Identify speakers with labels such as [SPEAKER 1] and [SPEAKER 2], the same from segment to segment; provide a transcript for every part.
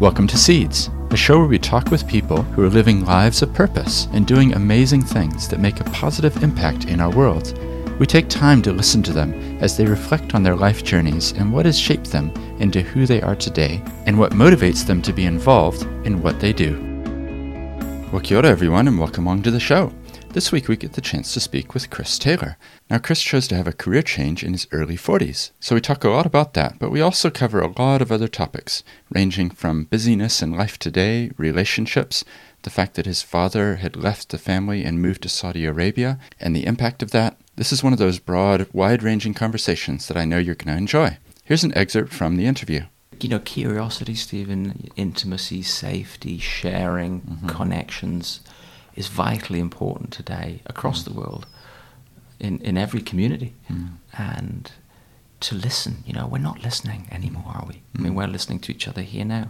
[SPEAKER 1] Welcome to Seeds, a show where we talk with people who are living lives of purpose and doing amazing things that make a positive impact in our world. We take time to listen to them as they reflect on their life journeys and what has shaped them into who they are today and what motivates them to be involved in what they do. Well, kia ora, everyone, and welcome along to the show. This week we get the chance to speak with Chris Taylor. Now, Chris chose to have a career change in his early 40s, so we talk a lot about that, but we also cover a lot of other topics, ranging from busyness in life today, relationships, the fact that his father had left the family and moved to Saudi Arabia, and the impact of that. This is one of those broad, wide ranging conversations that I know you're going to enjoy. Here's an excerpt from the interview.
[SPEAKER 2] You know, curiosity, Stephen, intimacy, safety, sharing,
[SPEAKER 1] Mm-hmm.
[SPEAKER 2] connections is vitally important today across mm. the world, in, in every community. Mm. And to listen, you know, we're not listening anymore, are we? I mean, mm. we're listening to each other here now.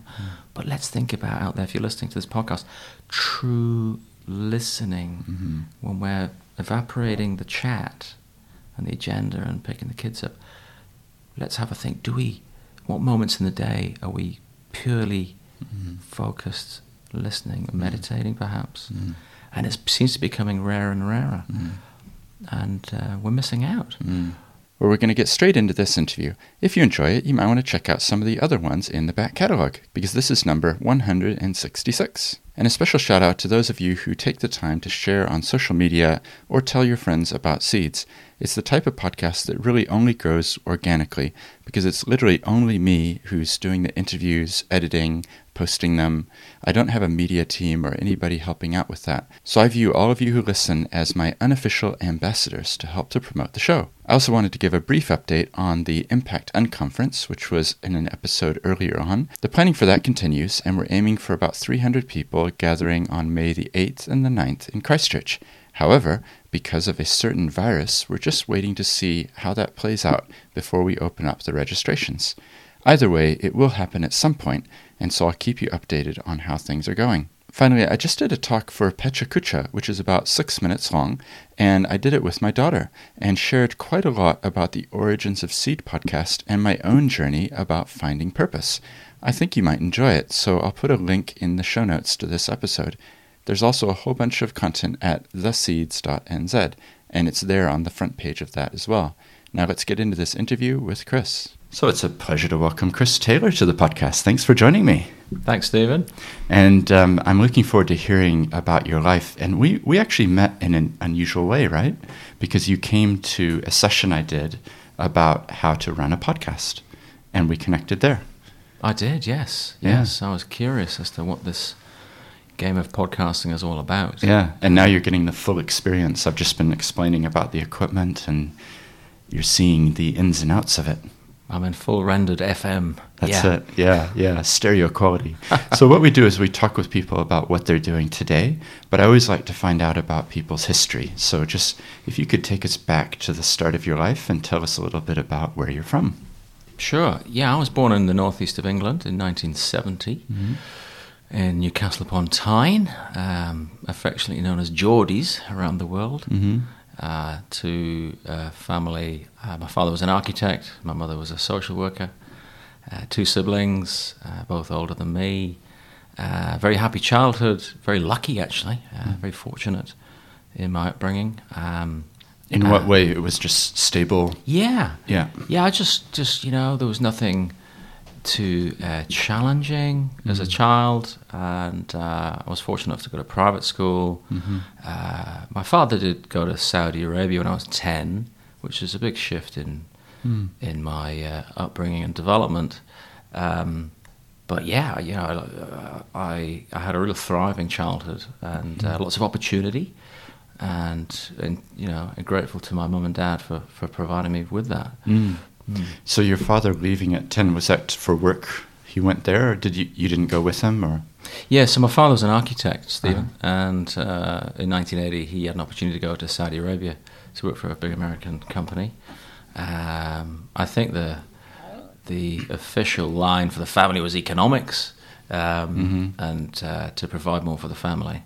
[SPEAKER 2] But let's think about out there, if you're listening to this podcast, true listening mm-hmm. when we're evaporating the chat and the agenda and picking the kids up. Let's have a think. Do we, what moments in the day are we purely mm-hmm. focused, listening, and meditating perhaps? And it seems to be becoming rarer and rarer. And uh, we're missing out.
[SPEAKER 1] Well, we're going to get straight into this interview. If you enjoy it, you might want to check out some of the other ones in the back catalog, because this is number 166. And a special shout out to those of you who take the time to share on social media or tell your friends about Seeds. It's the type of podcast that really only grows organically, because it's literally only me who's doing the interviews, editing, posting them. I don't have a media team or anybody helping out with that. So I view all of you who listen as my unofficial ambassadors to help to promote the show. I also wanted to give a brief update on the Impact Unconference, which was in an episode earlier on. The planning for that continues, and we're aiming for about 300 people gathering on May the 8th and the 9th in Christchurch. However, because of a certain virus, we're just waiting to see how that plays out before we open up the registrations. Either way, it will happen at some point, and so I'll keep you updated on how things are going. Finally, I just did a talk for Pecha Kucha, which is about six minutes long, and I did it with my daughter and shared quite a lot about the Origins of Seed podcast and my own journey about finding purpose. I think you might enjoy it, so I'll put a link in the show notes to this episode. There's also a whole bunch of content at theseeds.nz, and it's there on the front page of that as well. Now let's get into this interview with Chris. So it's a pleasure to welcome Chris Taylor to the podcast. Thanks for joining me.
[SPEAKER 2] Thanks, Stephen.
[SPEAKER 1] And um, I'm looking forward to hearing about your life. And we, we actually met in an unusual way, right? Because you came to a session I did about how to run a podcast, and we connected there.
[SPEAKER 2] I did, yes.
[SPEAKER 1] Yeah.
[SPEAKER 2] Yes, I was curious as to what this game of podcasting is all about.
[SPEAKER 1] Yeah, and now you're getting the full experience. I've just been explaining about the equipment, and you're seeing the ins and outs of it.
[SPEAKER 2] I'm in full rendered FM.
[SPEAKER 1] That's
[SPEAKER 2] yeah.
[SPEAKER 1] it. Yeah, yeah, stereo quality. so what we do is we talk with people about what they're doing today, but I always like to find out about people's history. So just if you could take us back to the start of your life and tell us a little bit about where you're from.
[SPEAKER 2] Sure. Yeah, I was born in the northeast of England in 1970 mm-hmm. In Newcastle upon Tyne, um, affectionately known as Geordies around the world.
[SPEAKER 1] Mm-hmm.
[SPEAKER 2] Uh, to a family, uh, my father was an architect, my mother was a social worker, uh, two siblings, uh, both older than me. Uh, very happy childhood, very lucky actually, uh, very fortunate in my upbringing. Um,
[SPEAKER 1] In what way? It was just stable.
[SPEAKER 2] Yeah,
[SPEAKER 1] Yeah.
[SPEAKER 2] yeah, I just, just you know, there was nothing too uh, challenging as a child, and uh, I was fortunate enough to go to private school. Uh, my father did go to Saudi Arabia when I was ten, which is a big shift in in my uh, upbringing and development. Um, but yeah, you know, uh, I I had a real thriving childhood and uh, lots of opportunity, and and you know, and grateful to my mum and dad for for providing me with that.
[SPEAKER 1] Mm. So your father leaving at ten was that for work? He went there, or did you you didn't go with him, or?
[SPEAKER 2] Yeah, so my father was an architect, Stephen, and uh, in 1980 he had an opportunity to go to Saudi Arabia to work for a big American company. Um, I think the the official line for the family was economics, um, and uh, to provide more for the family.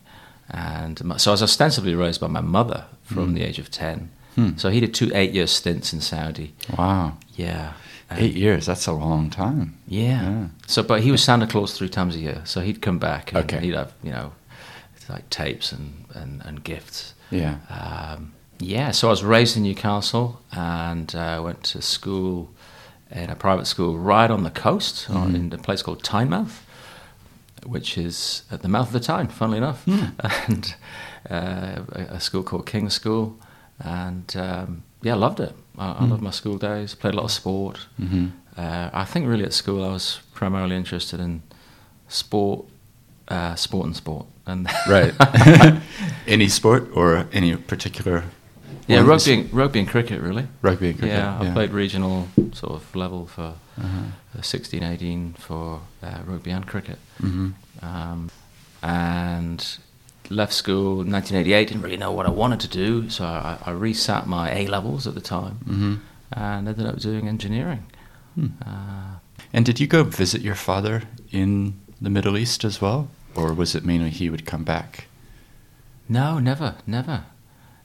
[SPEAKER 2] And so I was ostensibly raised by my mother from the age of ten. So he did two eight-year stints in Saudi.
[SPEAKER 1] Wow.
[SPEAKER 2] Yeah.
[SPEAKER 1] Eight years, that's a long time.
[SPEAKER 2] Yeah.
[SPEAKER 1] Yeah.
[SPEAKER 2] So, but he was Santa Claus three times a year. So he'd come back and
[SPEAKER 1] Okay.
[SPEAKER 2] he'd have, you know, like tapes and, and, and gifts.
[SPEAKER 1] Yeah.
[SPEAKER 2] Um, yeah, so I was raised in Newcastle and uh, went to school in a private school right on the coast on, in a place called Tynemouth, which is at the mouth of the Tyne, funnily enough, and uh, a school called King's School. And um, yeah, I loved it. I, I loved my school days, played a lot of sport.
[SPEAKER 1] hmm
[SPEAKER 2] Uh, I think really at school I was primarily interested in sport, uh, sport and sport. And
[SPEAKER 1] Right. any sport or any particular?
[SPEAKER 2] yeah,
[SPEAKER 1] ones?
[SPEAKER 2] rugby, and, rugby and cricket really.
[SPEAKER 1] Rugby and cricket.
[SPEAKER 2] Yeah, I played regional sort of level for
[SPEAKER 1] Uh-huh.
[SPEAKER 2] uh, 16, 18 for uh, rugby and cricket.
[SPEAKER 1] hmm
[SPEAKER 2] Um, and left school in 1988, didn't really know what I wanted to do, so I, I resat my A levels at the time
[SPEAKER 1] hmm
[SPEAKER 2] and ended up doing engineering.
[SPEAKER 1] Hmm.
[SPEAKER 2] Uh,
[SPEAKER 1] And did you go visit your father in the Middle East as well, or was it mainly he would come back?
[SPEAKER 2] no, never, never.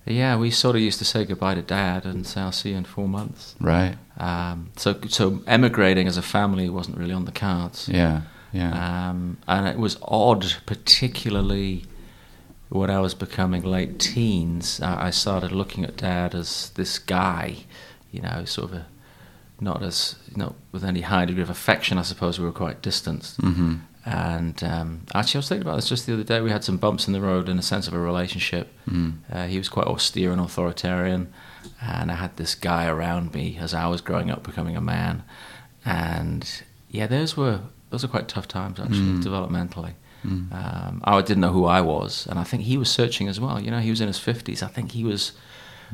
[SPEAKER 2] Yeah, we sort of used to say goodbye to dad and say, I'll see you in four months.
[SPEAKER 1] Right.
[SPEAKER 2] Um, so, so emigrating as a family wasn't really on the cards.
[SPEAKER 1] Yeah. Yeah.
[SPEAKER 2] Um, and it was odd, particularly when I was becoming late teens. I, I started looking at dad as this guy, you know, sort of a, not as, not with any high degree of affection, I suppose we were quite distanced.
[SPEAKER 1] hmm
[SPEAKER 2] And um, actually, I was thinking about this just the other day. We had some bumps in the road in a sense of a relationship.
[SPEAKER 1] Mm.
[SPEAKER 2] Uh, he was quite austere and authoritarian, and I had this guy around me as I was growing up, becoming a man. And yeah, those were those were quite tough times actually,
[SPEAKER 1] Mm.
[SPEAKER 2] developmentally.
[SPEAKER 1] Mm.
[SPEAKER 2] Um, I didn't know who I was, and I think he was searching as well. You know, he was in his fifties. I think he was.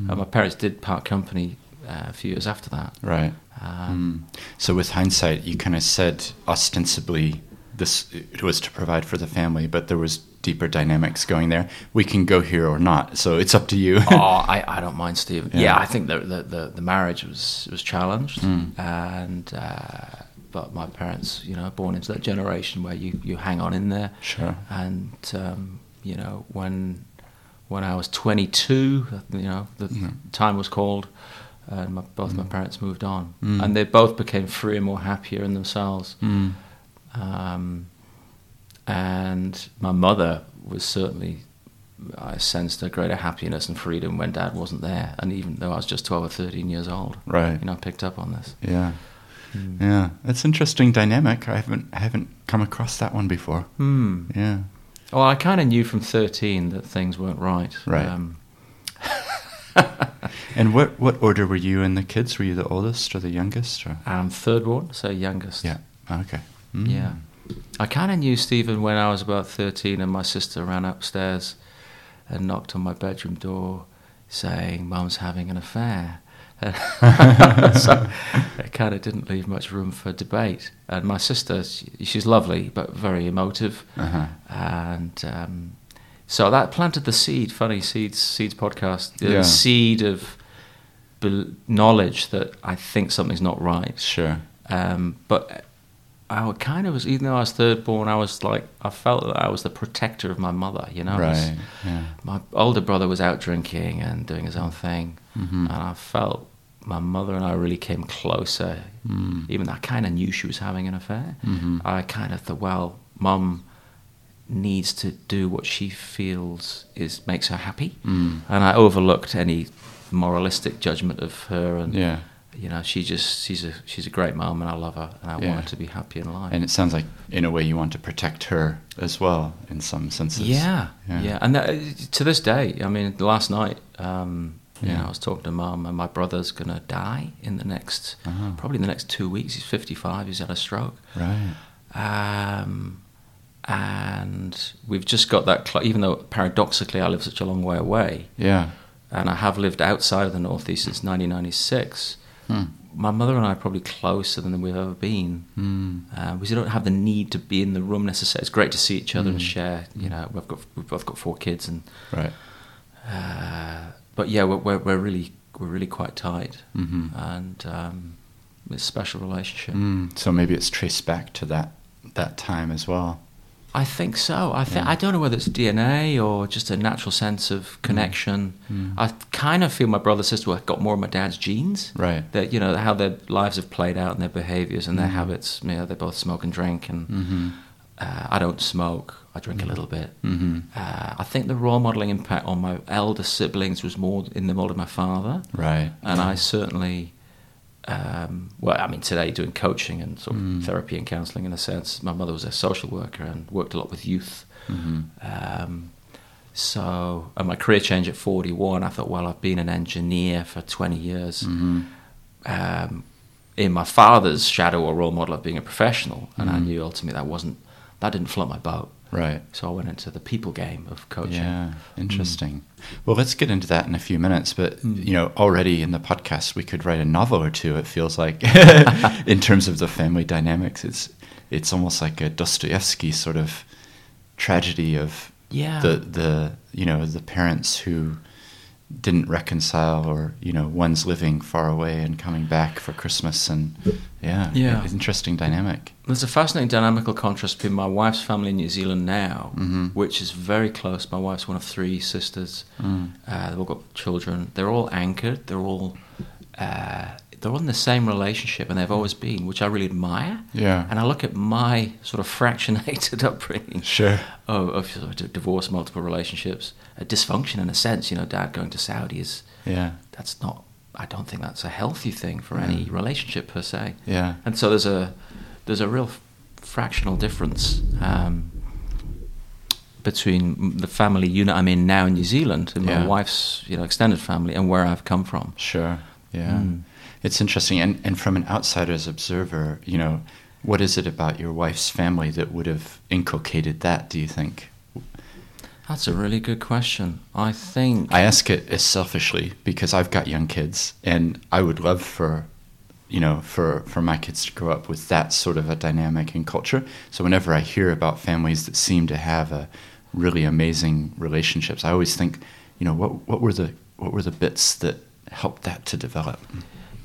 [SPEAKER 2] Uh, my parents did part company uh, a few years after that.
[SPEAKER 1] Right.
[SPEAKER 2] Um,
[SPEAKER 1] Mm. So with hindsight, you kind of said ostensibly this it was to provide for the family, but there was deeper dynamics going there. We can go here or not, so it's up to you.
[SPEAKER 2] oh, I, I don't mind, Steve.
[SPEAKER 1] Yeah.
[SPEAKER 2] Yeah, I think the, the, the, the marriage was was challenged,
[SPEAKER 1] Mm.
[SPEAKER 2] and uh, but my parents, you know, born into that generation where you, you hang on in there,
[SPEAKER 1] Sure.
[SPEAKER 2] and um, you know when when I was 22, you know, the
[SPEAKER 1] Yeah.
[SPEAKER 2] time was called, and my, both my parents moved on,
[SPEAKER 1] Mm.
[SPEAKER 2] and they both became freer, and more happier in themselves.
[SPEAKER 1] Mm.
[SPEAKER 2] Um, and my mother was certainly, I sensed a greater happiness and freedom when dad wasn't there. And even though I was just 12 or 13 years old,
[SPEAKER 1] Right.
[SPEAKER 2] you know, I picked up on this.
[SPEAKER 1] Yeah. Yeah. It's interesting dynamic. I haven't I haven't come across that one before.
[SPEAKER 2] Hmm.
[SPEAKER 1] Yeah.
[SPEAKER 2] Well, I kind of knew from 13 that things weren't right.
[SPEAKER 1] Right.
[SPEAKER 2] Um,
[SPEAKER 1] And what what order were you and the kids? Were you the oldest or the youngest? Or?
[SPEAKER 2] I'm third one, so youngest.
[SPEAKER 1] Yeah. Okay. Mm.
[SPEAKER 2] Yeah. I kind of knew Stephen when I was about 13 and my sister ran upstairs and knocked on my bedroom door saying, Mum's having an affair. so it kind of didn't leave much room for debate. And my sister, she, she's lovely but very emotive.
[SPEAKER 1] Uh-huh.
[SPEAKER 2] And um, so that planted the seed, Funny Seeds, Seeds podcast, the
[SPEAKER 1] Yeah.
[SPEAKER 2] seed of bel knowledge that I think something's not right.
[SPEAKER 1] Sure.
[SPEAKER 2] Um, but I would kind of was, even though I was third born, I was like, I felt that I was the protector of my mother, you know?
[SPEAKER 1] Right. Yeah.
[SPEAKER 2] My older brother was out drinking and doing his own thing.
[SPEAKER 1] Mhm.
[SPEAKER 2] And I felt my mother and I really came closer.
[SPEAKER 1] Mm.
[SPEAKER 2] Even though I kind of knew she was having an affair,
[SPEAKER 1] Mhm.
[SPEAKER 2] I kind of thought, well, mum needs to do what she feels is makes her happy.
[SPEAKER 1] Mm.
[SPEAKER 2] And I overlooked any moralistic judgment of her and
[SPEAKER 1] Yeah.
[SPEAKER 2] you know, she just she's a she's a great mum, and I love her, and I
[SPEAKER 1] Yeah.
[SPEAKER 2] want her to be happy in life.
[SPEAKER 1] And it sounds like, in a way, you want to protect her as well, in some senses.
[SPEAKER 2] yeah,
[SPEAKER 1] Yeah.
[SPEAKER 2] yeah, and that, to this day, I mean, last night, um, you
[SPEAKER 1] Yeah.
[SPEAKER 2] know, I was talking to mum, and my brother's gonna die in the next
[SPEAKER 1] Uh-huh.
[SPEAKER 2] probably in the next two weeks. He's fifty five. He's had a stroke.
[SPEAKER 1] Right.
[SPEAKER 2] Um, and we've just got that, cl- even though paradoxically I live such a long way away,
[SPEAKER 1] Yeah.
[SPEAKER 2] and I have lived outside of the Northeast since 1996.
[SPEAKER 1] Hmm.
[SPEAKER 2] My mother and I are probably closer than we've ever been.
[SPEAKER 1] Mm.
[SPEAKER 2] Uh, we don't have the need to be in the room necessarily. It's great to see each other and
[SPEAKER 1] Mm.
[SPEAKER 2] share. You know, we've got we've both got four kids, and
[SPEAKER 1] Right.
[SPEAKER 2] uh, but yeah, we're, we're we're really we're really quite tight,
[SPEAKER 1] hmm
[SPEAKER 2] and um, it's a special relationship.
[SPEAKER 1] Mm. So maybe it's traced back to that that time as well.
[SPEAKER 2] I think so. I think I don't know whether it's DNA or just a natural sense of connection.
[SPEAKER 1] Mm.
[SPEAKER 2] I kind of feel my brother sister got more of my dad's genes.
[SPEAKER 1] Right.
[SPEAKER 2] That you know how their lives have played out and their behaviors and their
[SPEAKER 1] Mm.
[SPEAKER 2] habits. You know, they both smoke and drink, and
[SPEAKER 1] Mm-hmm.
[SPEAKER 2] Uh, I don't smoke. I drink a little bit.
[SPEAKER 1] Mm-hmm.
[SPEAKER 2] Uh, I think the role modeling impact on my elder siblings was more in the mold of my father,
[SPEAKER 1] Right.
[SPEAKER 2] and I certainly. Um, well, I mean, today doing coaching and sort of
[SPEAKER 1] Mm.
[SPEAKER 2] therapy and counselling in a sense. My mother was a social worker and worked a lot with youth.
[SPEAKER 1] Mm-hmm.
[SPEAKER 2] Um, so, and my career change at 41, I thought, well, I've been an engineer for 20 years.
[SPEAKER 1] Mm-hmm.
[SPEAKER 2] Um, in my father's shadow or role model of being a professional, and I
[SPEAKER 1] Mhm.
[SPEAKER 2] knew ultimately that wasn't, that didn't float my boat.
[SPEAKER 1] Right.
[SPEAKER 2] So I went into the people game of coaching.
[SPEAKER 1] Yeah, interesting. Well, let's get into that in a few minutes. But
[SPEAKER 2] Mm.
[SPEAKER 1] you know, already in the podcast, we could write a novel or two. It feels like, in terms of the family dynamics, it's it's almost like a Dostoevsky sort of tragedy of
[SPEAKER 2] Yeah.
[SPEAKER 1] the the you know the parents who didn't reconcile, or you know, one's living far away and coming back for Christmas, and yeah,
[SPEAKER 2] Yeah.
[SPEAKER 1] it's interesting dynamic.
[SPEAKER 2] There's a fascinating dynamical contrast between my wife's family in New Zealand now,
[SPEAKER 1] Mhm.
[SPEAKER 2] which is very close. My wife's one of three sisters.
[SPEAKER 1] Mm.
[SPEAKER 2] Uh, they've all got children. They're all anchored. They're all uh, they're in the same relationship, and they've always been, which I really admire.
[SPEAKER 1] Yeah.
[SPEAKER 2] And I look at my sort of fractionated upbringing
[SPEAKER 1] Sure.
[SPEAKER 2] of, of sort of divorce, multiple relationships, a dysfunction in a sense. You know, dad going to Saudi is
[SPEAKER 1] Yeah.
[SPEAKER 2] that's not. I don't think that's a healthy thing for
[SPEAKER 1] Yeah.
[SPEAKER 2] any relationship per se.
[SPEAKER 1] Yeah.
[SPEAKER 2] And so there's a there's a real f- fractional difference um, between the family unit I'm in now in New Zealand and my wife's you know extended family and where I've come from.
[SPEAKER 1] Sure. Yeah.
[SPEAKER 2] Mm.
[SPEAKER 1] It's interesting. And, and from an outsider's observer, you know, what is it about your wife's family that would have inculcated that, do you think?
[SPEAKER 2] That's a really good question. I think
[SPEAKER 1] I ask it as selfishly because I've got young kids and I would love for, you know, for, for my kids to grow up with that sort of a dynamic and culture. So whenever I hear about families that seem to have a really amazing relationships, I always think, you know, what, what were the, what were the bits that helped that to develop?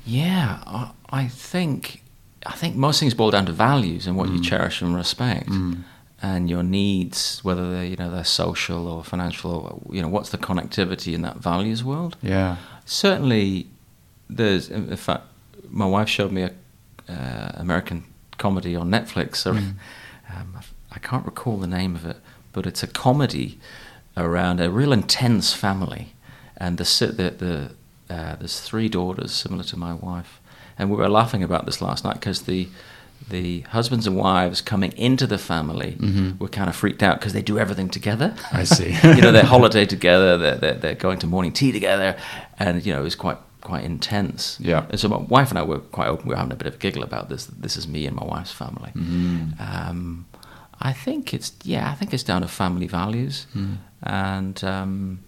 [SPEAKER 2] Yeah, I, I think I think most things boil down to values and what you
[SPEAKER 1] Mm.
[SPEAKER 2] cherish and respect.
[SPEAKER 1] Mm.
[SPEAKER 2] and your needs, whether they're you know they're social or financial, or you know what's the connectivity in that values world.
[SPEAKER 1] Yeah.
[SPEAKER 2] Certainly, there's in fact, my wife showed me a uh, American comedy on Netflix. Or,
[SPEAKER 1] Mm.
[SPEAKER 2] um, I can't recall the name of it, but it's a comedy around a real intense family, and the the, the uh, there's three daughters similar to my wife, and we were laughing about this last night because the the husbands and wives coming into the family
[SPEAKER 1] Mhm.
[SPEAKER 2] were kind of freaked out because they do everything together.
[SPEAKER 1] I see.
[SPEAKER 2] you know, they holiday together, they're, they're, they're going to morning tea together, and you know, it was quite quite intense.
[SPEAKER 1] Yeah.
[SPEAKER 2] And so my wife and I were quite open. We were having a bit of a giggle about this. This is me and my wife's family.
[SPEAKER 1] Mm.
[SPEAKER 2] Um, I think it's yeah. I think it's down to family values,
[SPEAKER 1] Mm.
[SPEAKER 2] and um,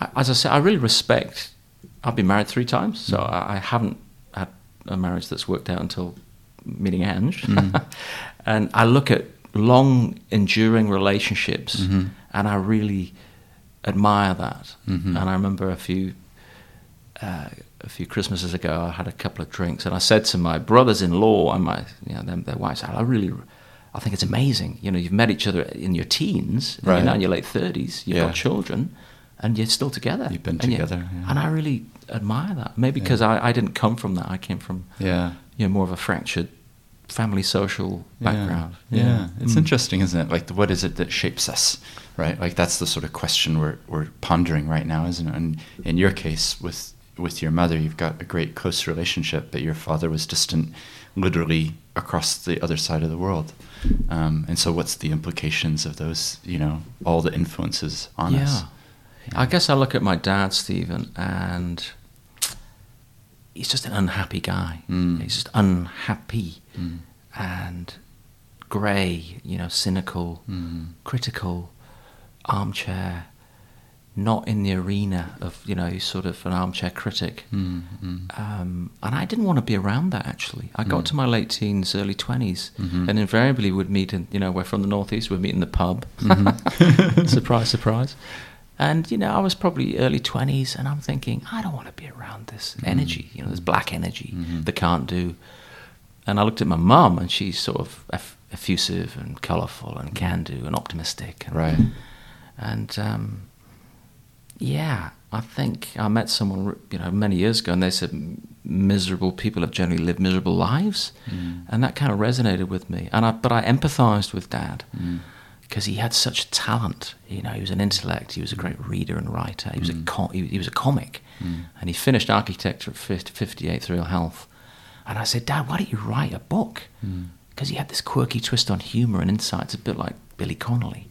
[SPEAKER 2] I, as I said, I really respect. I've been married three times, so
[SPEAKER 1] Mm.
[SPEAKER 2] I, haven't had a marriage that's worked out until meeting Ange.
[SPEAKER 1] Mm.
[SPEAKER 2] and I look at long enduring relationships,
[SPEAKER 1] Mhm.
[SPEAKER 2] and I really admire that.
[SPEAKER 1] Mhm.
[SPEAKER 2] And I remember a few uh, a few Christmases ago, I had a couple of drinks, and I said to my brothers-in-law and my, you know, them, their wives, I really, I think it's amazing. You know, you've met each other in your teens,
[SPEAKER 1] Right.
[SPEAKER 2] you're now in your late thirties, you've
[SPEAKER 1] Yeah.
[SPEAKER 2] got children, and you're still together.
[SPEAKER 1] You've been
[SPEAKER 2] And you-
[SPEAKER 1] together, yeah.
[SPEAKER 2] and I really admire that. Maybe
[SPEAKER 1] Yeah.
[SPEAKER 2] because I, I didn't come from that. I came from,
[SPEAKER 1] Yeah.
[SPEAKER 2] you know, more of a fractured family social background.
[SPEAKER 1] Yeah, yeah. it's
[SPEAKER 2] Mm.
[SPEAKER 1] interesting, isn't it? Like, the, what is it that shapes us, right? Like, that's the sort of question we're we're pondering right now, isn't it? And in your case, with with your mother, you've got a great close relationship, but your father was distant, literally across the other side of the world. Um, and so, what's the implications of those? You know, all the influences on us.
[SPEAKER 2] I guess I look at my dad, Stephen, and he's just an unhappy guy.
[SPEAKER 1] Mm.
[SPEAKER 2] He's just unhappy
[SPEAKER 1] Mm.
[SPEAKER 2] and grey, you know, cynical,
[SPEAKER 1] Mm.
[SPEAKER 2] critical, armchair, not in the arena of, you know, he's sort of an armchair critic.
[SPEAKER 1] Mm. Mm.
[SPEAKER 2] Um, and I didn't want to be around that actually. I got
[SPEAKER 1] Mm.
[SPEAKER 2] to my late teens, early 20s,
[SPEAKER 1] Mhm.
[SPEAKER 2] and invariably would meet in, you know, we're from the Northeast, we'd meet in the pub.
[SPEAKER 1] Mhm.
[SPEAKER 2] surprise, surprise. And, you know, I was probably early 20s, and I'm thinking, I don't want to be around this
[SPEAKER 1] Mhm.
[SPEAKER 2] energy, you know, this black energy
[SPEAKER 1] Mhm.
[SPEAKER 2] that can't do. And I looked at my mum, and she's sort of eff- effusive and colourful and can do and optimistic. And,
[SPEAKER 1] Right.
[SPEAKER 2] And um, yeah, I think I met someone you know many years ago, and they said miserable people have generally lived miserable lives,
[SPEAKER 1] Mm.
[SPEAKER 2] and that kind of resonated with me. And I, but I empathised with Dad
[SPEAKER 1] Mm.
[SPEAKER 2] Because he had such talent. You know, he was an intellect. He was a great mm. reader and writer. He was a mm. com- he, he was a comic, mm. and he finished architecture at 50, 58 through health. And I said, Dad, why don't you write a book? Because he had this quirky twist on humour and insights, a bit like Billy Connolly.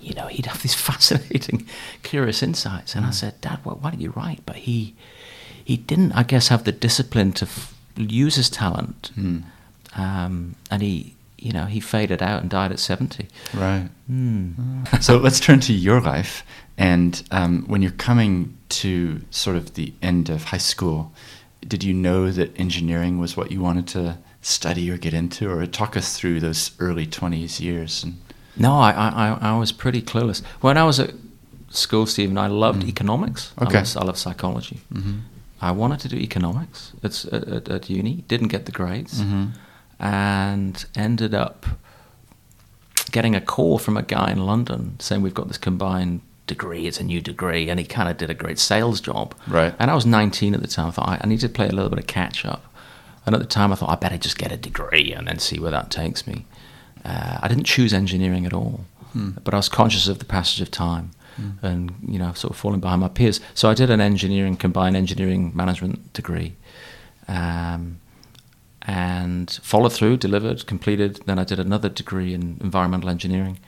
[SPEAKER 2] You know, he'd have these fascinating, curious insights. And I said, Dad, why, why don't you write? But he, he didn't, I guess, have the discipline to f- use his talent.
[SPEAKER 1] Mm.
[SPEAKER 2] Um, and he, you know, he faded out and died at 70.
[SPEAKER 1] Right.
[SPEAKER 2] Hmm.
[SPEAKER 1] so let's turn to your life. And um, when you're coming to sort of the end of high school, did you know that engineering was what you wanted to study or get into? Or talk us through those early 20s years. And
[SPEAKER 2] No, I, I, I- was pretty clueless. When I was at school, Stephen, I loved economics.
[SPEAKER 1] Okay.
[SPEAKER 2] I love, I psychology. I wanted to do economics at, at, at uni, didn't get the grades,
[SPEAKER 1] Mhm.
[SPEAKER 2] And ended up getting a call from a guy in London saying, We've got this combined degree, it's a new degree, and he kind of did a great sales job.
[SPEAKER 1] Right.
[SPEAKER 2] And I was 19 at the time. I thought, I, I need to play a little bit of catch up. And at the time, I thought, I better just get a degree and then see where that takes me. Uh, I didn't choose engineering at all, but I was conscious of the passage of time and, you know, sort of falling behind my peers. So I did an engineering, combined engineering management degree. Um, and followed through, delivered, completed. Then I did another degree in environmental engineering.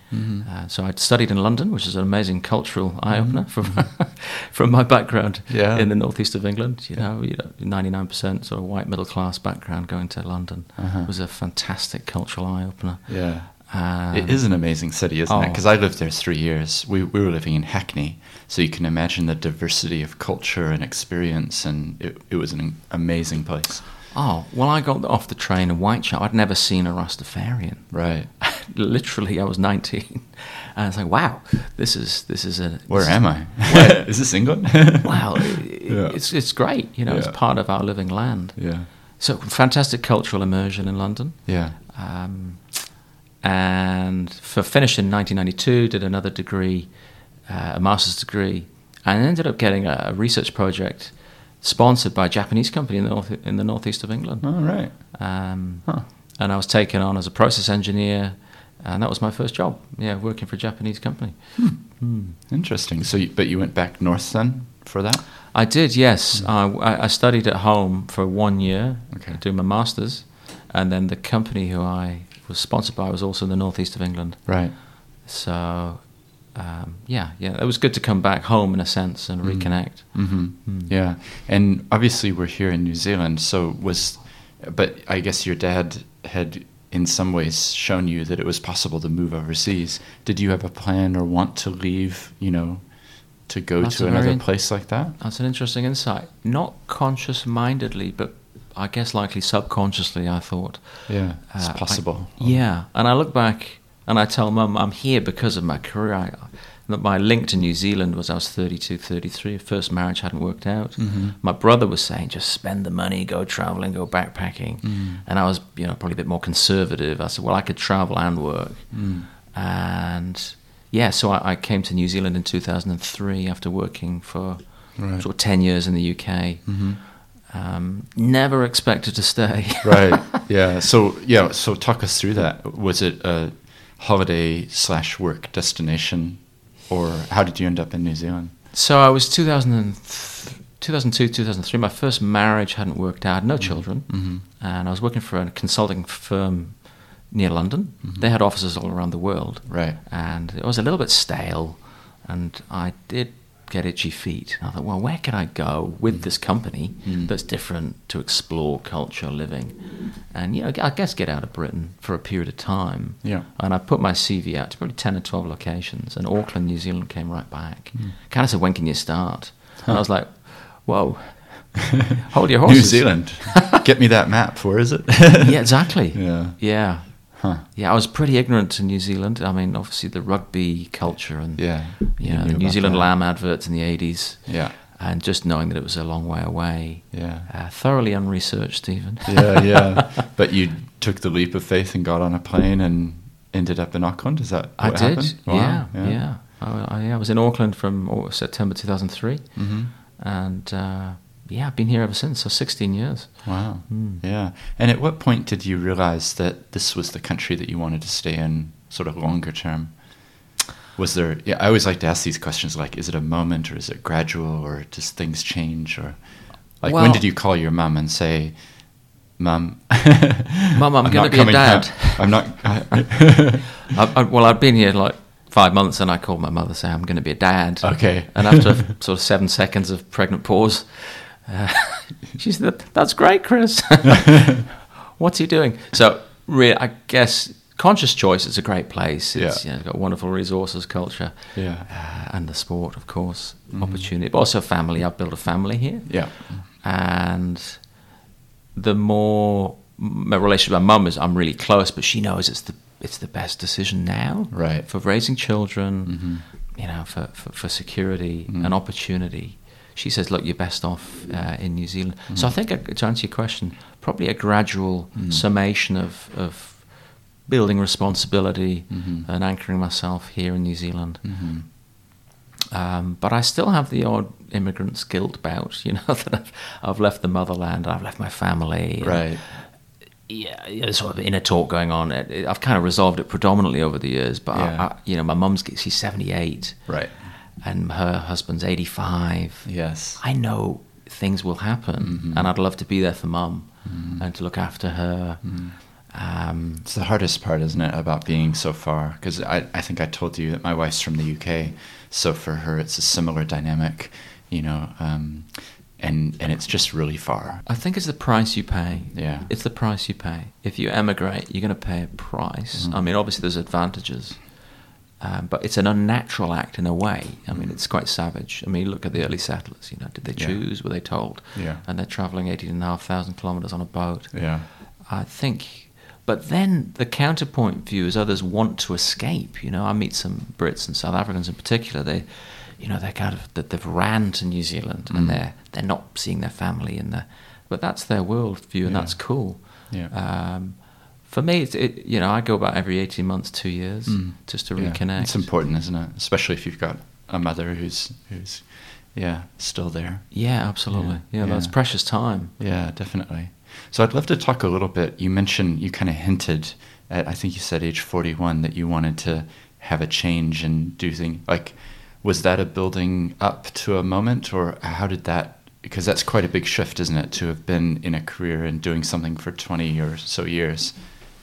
[SPEAKER 2] Uh, so I'd studied in London, which is an amazing cultural eye opener from from my background
[SPEAKER 1] Yeah.
[SPEAKER 2] in the northeast of England. You know, you know, ninety nine percent sort of white middle class background. Going to London
[SPEAKER 1] Uh-huh.
[SPEAKER 2] was a fantastic cultural eye opener.
[SPEAKER 1] yeah.
[SPEAKER 2] Um,
[SPEAKER 1] it is an amazing city, isn't it?
[SPEAKER 2] oh.
[SPEAKER 1] Because I lived there three years. We, we were living in Hackney, so you can imagine the diversity of culture and experience, and it, it was an amazing place.
[SPEAKER 2] Oh well, I got off the train in Whitechapel. I'd never seen a Rastafarian.
[SPEAKER 1] Right.
[SPEAKER 2] Literally, I was nineteen, and I was like, "Wow, this is this is a
[SPEAKER 1] Where am I? is this England?
[SPEAKER 2] wow, it-
[SPEAKER 1] Yeah.
[SPEAKER 2] it's it's great. You know,
[SPEAKER 1] Yeah.
[SPEAKER 2] it's part of our living land.
[SPEAKER 1] Yeah.
[SPEAKER 2] So fantastic cultural immersion in London.
[SPEAKER 1] Yeah.
[SPEAKER 2] Um, and for finished in 1992, did another degree, uh, a master's degree, and ended up getting a research project sponsored by a Japanese company in the north in the northeast of England.
[SPEAKER 1] All right.
[SPEAKER 2] Um,
[SPEAKER 1] Huh.
[SPEAKER 2] And I was taken on as a process engineer, and that was my first job. Yeah, working for a Japanese company. Hmm.
[SPEAKER 1] Interesting. So, you, but you went back north then for that?
[SPEAKER 2] I did, yes. I, I- I studied at home for one year,
[SPEAKER 1] Okay.
[SPEAKER 2] doing my masters, and then the company who I was sponsored by was also in the northeast of England.
[SPEAKER 1] Right.
[SPEAKER 2] So, um, yeah, yeah, it was good to come back home in a sense and reconnect.
[SPEAKER 1] hmm Yeah. And obviously, we're here in New Zealand. So, was, but I guess your dad had in some ways shown you that it was possible to move overseas. Did you have a plan or want to leave, you know, to go
[SPEAKER 2] That's
[SPEAKER 1] to
[SPEAKER 2] a very
[SPEAKER 1] another place like that?
[SPEAKER 2] That's an interesting insight. Not conscious mindedly, but I guess likely subconsciously, I thought.
[SPEAKER 1] Yeah. It's
[SPEAKER 2] uh, I-
[SPEAKER 1] possible.
[SPEAKER 2] yeah, and I look back and I tell mum I'm here because of my career. I, that my link to New Zealand was I was 32, 33. First marriage hadn't worked out.
[SPEAKER 1] Mhm.
[SPEAKER 2] My brother was saying just spend the money, go traveling, go backpacking,
[SPEAKER 1] Mm.
[SPEAKER 2] and I was you know probably a bit more conservative. I said, well, I could travel and work,
[SPEAKER 1] Mm.
[SPEAKER 2] and yeah, so I, I came to New Zealand in 2003 after working for
[SPEAKER 1] Right.
[SPEAKER 2] sort of 10 years in the UK.
[SPEAKER 1] Mhm.
[SPEAKER 2] Um, never expected to stay.
[SPEAKER 1] right. Yeah. So yeah. So talk us through that. Was it a holiday slash work destination, or how did you end up in New Zealand?
[SPEAKER 2] So I was 2000 2002, 2003, My first marriage hadn't worked out, no children,
[SPEAKER 1] Mhm.
[SPEAKER 2] and I was working for a consulting firm near London.
[SPEAKER 1] Mhm.
[SPEAKER 2] They had offices all around the world,
[SPEAKER 1] Right.
[SPEAKER 2] and it was a little bit stale, and I did get itchy feet. I thought, well, where can I go with this company
[SPEAKER 1] Mm.
[SPEAKER 2] that's different to explore culture, living, and you know, I guess get out of Britain for a period of time.
[SPEAKER 1] Yeah.
[SPEAKER 2] And I put my CV out to probably 10 or 12 locations, and Auckland, New Zealand came right back. Kind of said, When can you start? And I was like, Whoa, hold your horses.
[SPEAKER 1] New Zealand. Get me that map. Where is it?
[SPEAKER 2] yeah, exactly.
[SPEAKER 1] Yeah.
[SPEAKER 2] Yeah.
[SPEAKER 1] Huh.
[SPEAKER 2] Yeah, I was pretty ignorant to New Zealand. I mean, obviously the rugby culture and
[SPEAKER 1] Yeah.
[SPEAKER 2] you
[SPEAKER 1] You
[SPEAKER 2] know,
[SPEAKER 1] knew
[SPEAKER 2] the New Zealand
[SPEAKER 1] that.
[SPEAKER 2] lamb adverts in the 80s,
[SPEAKER 1] Yeah.
[SPEAKER 2] and just knowing that it was a long way away.
[SPEAKER 1] Yeah.
[SPEAKER 2] Uh, thoroughly unresearched, Stephen.
[SPEAKER 1] Yeah. Yeah. but you took the leap of faith and got on a plane and ended up in Auckland. Is that
[SPEAKER 2] I did.
[SPEAKER 1] happened?
[SPEAKER 2] Yeah,
[SPEAKER 1] Wow,
[SPEAKER 2] yeah. I, I, I was in Auckland from September 2003,
[SPEAKER 1] hmm
[SPEAKER 2] and uh, yeah, I've been here ever since. So 16 years.
[SPEAKER 1] Wow.
[SPEAKER 2] Mm.
[SPEAKER 1] Yeah. And at what point did you realize that this was the country that you wanted to stay in, sort of longer term? Was there? Yeah, I always like to ask these questions. Like, is it a moment, or is it gradual, or does things change, or like when did you call your mum and say, "Mum,
[SPEAKER 2] Mum, I'm,
[SPEAKER 1] not
[SPEAKER 2] going to be a dad.
[SPEAKER 1] home. I'm not."
[SPEAKER 2] I, I, well, I'd been here like five months, and I called my mother, saying I'm going to be a dad.
[SPEAKER 1] okay.
[SPEAKER 2] And after sort of seven seconds of pregnant pause, uh, she said, "That's great, Chris. What's he doing?" So, really, I guess conscious choice is a great place. It's
[SPEAKER 1] Yeah.
[SPEAKER 2] you know, got wonderful resources, culture,
[SPEAKER 1] Yeah.
[SPEAKER 2] uh, and the sport, of course,
[SPEAKER 1] Mhm.
[SPEAKER 2] opportunity, but also family. I've built a family here,
[SPEAKER 1] Yeah.
[SPEAKER 2] and the more my relationship with my mum is, I'm really close, but she knows it's the it's the best decision now
[SPEAKER 1] Right.
[SPEAKER 2] for raising children
[SPEAKER 1] hmm
[SPEAKER 2] you know, for, for, for security
[SPEAKER 1] Mm.
[SPEAKER 2] and opportunity. She says, look, you're best off uh, in New Zealand. So I think, uh, to answer your question, probably a gradual
[SPEAKER 1] Mm.
[SPEAKER 2] summation of, of building responsibility
[SPEAKER 1] Mhm.
[SPEAKER 2] and anchoring myself here in New Zealand.
[SPEAKER 1] hmm
[SPEAKER 2] Um, but I still have the odd immigrant's guilt bout, you know, that I've, I've left the motherland, I've left my family.
[SPEAKER 1] Right.
[SPEAKER 2] yeah, yeah, there's sort of inner talk going on. I've kind of resolved it predominantly over the years, but I, I, you know, my mum's she's 78
[SPEAKER 1] Right.
[SPEAKER 2] And her husband's 85.
[SPEAKER 1] Yes.
[SPEAKER 2] I know things will happen,
[SPEAKER 1] Mhm.
[SPEAKER 2] and I'd love to be there for mum
[SPEAKER 1] Mhm.
[SPEAKER 2] and to look after her.
[SPEAKER 1] Mhm.
[SPEAKER 2] Um,
[SPEAKER 1] It's the hardest part, isn't it, about being so far? Because I, I think I told you that my wife's from the UK, so for her it's a similar dynamic, you know, um, and and it's just really far.
[SPEAKER 2] I think it's the price you pay.
[SPEAKER 1] Yeah.
[SPEAKER 2] It's the price you pay. If you emigrate, you're going to pay a price.
[SPEAKER 1] Mhm.
[SPEAKER 2] I mean, obviously, there's advantages, um, but it's an unnatural act in a way. I mean, it's quite savage. I mean, look at the early settlers. You know, did they
[SPEAKER 1] Yeah.
[SPEAKER 2] choose? Were they told?
[SPEAKER 1] Yeah.
[SPEAKER 2] And they're traveling 18,500 kilometers on a boat.
[SPEAKER 1] Yeah.
[SPEAKER 2] I think. But then the counterpoint view is others want to escape. You know, I meet some Brits and South Africans in particular. They, you know, they're kind of that they've ran to New Zealand
[SPEAKER 1] Mm.
[SPEAKER 2] and they're they're not seeing their family and the, but that's their worldview and
[SPEAKER 1] Yeah.
[SPEAKER 2] that's cool.
[SPEAKER 1] Yeah.
[SPEAKER 2] Um, for me, it's, it you know I go about every eighteen months, two years,
[SPEAKER 1] Mm.
[SPEAKER 2] just to
[SPEAKER 1] Yeah.
[SPEAKER 2] reconnect.
[SPEAKER 1] It's important, isn't it? Especially if you've got a mother who's who's yeah still there.
[SPEAKER 2] Yeah, absolutely.
[SPEAKER 1] Yeah,
[SPEAKER 2] Yeah, that's precious time.
[SPEAKER 1] Yeah, definitely. So I'd love to talk a little bit. You mentioned, you kind of hinted at, I think you said age 41, that you wanted to have a change and do things. Like, was that a building up to a moment, or how did that? Because that's quite a big shift, isn't it? To have been in a career and doing something for 20 or so years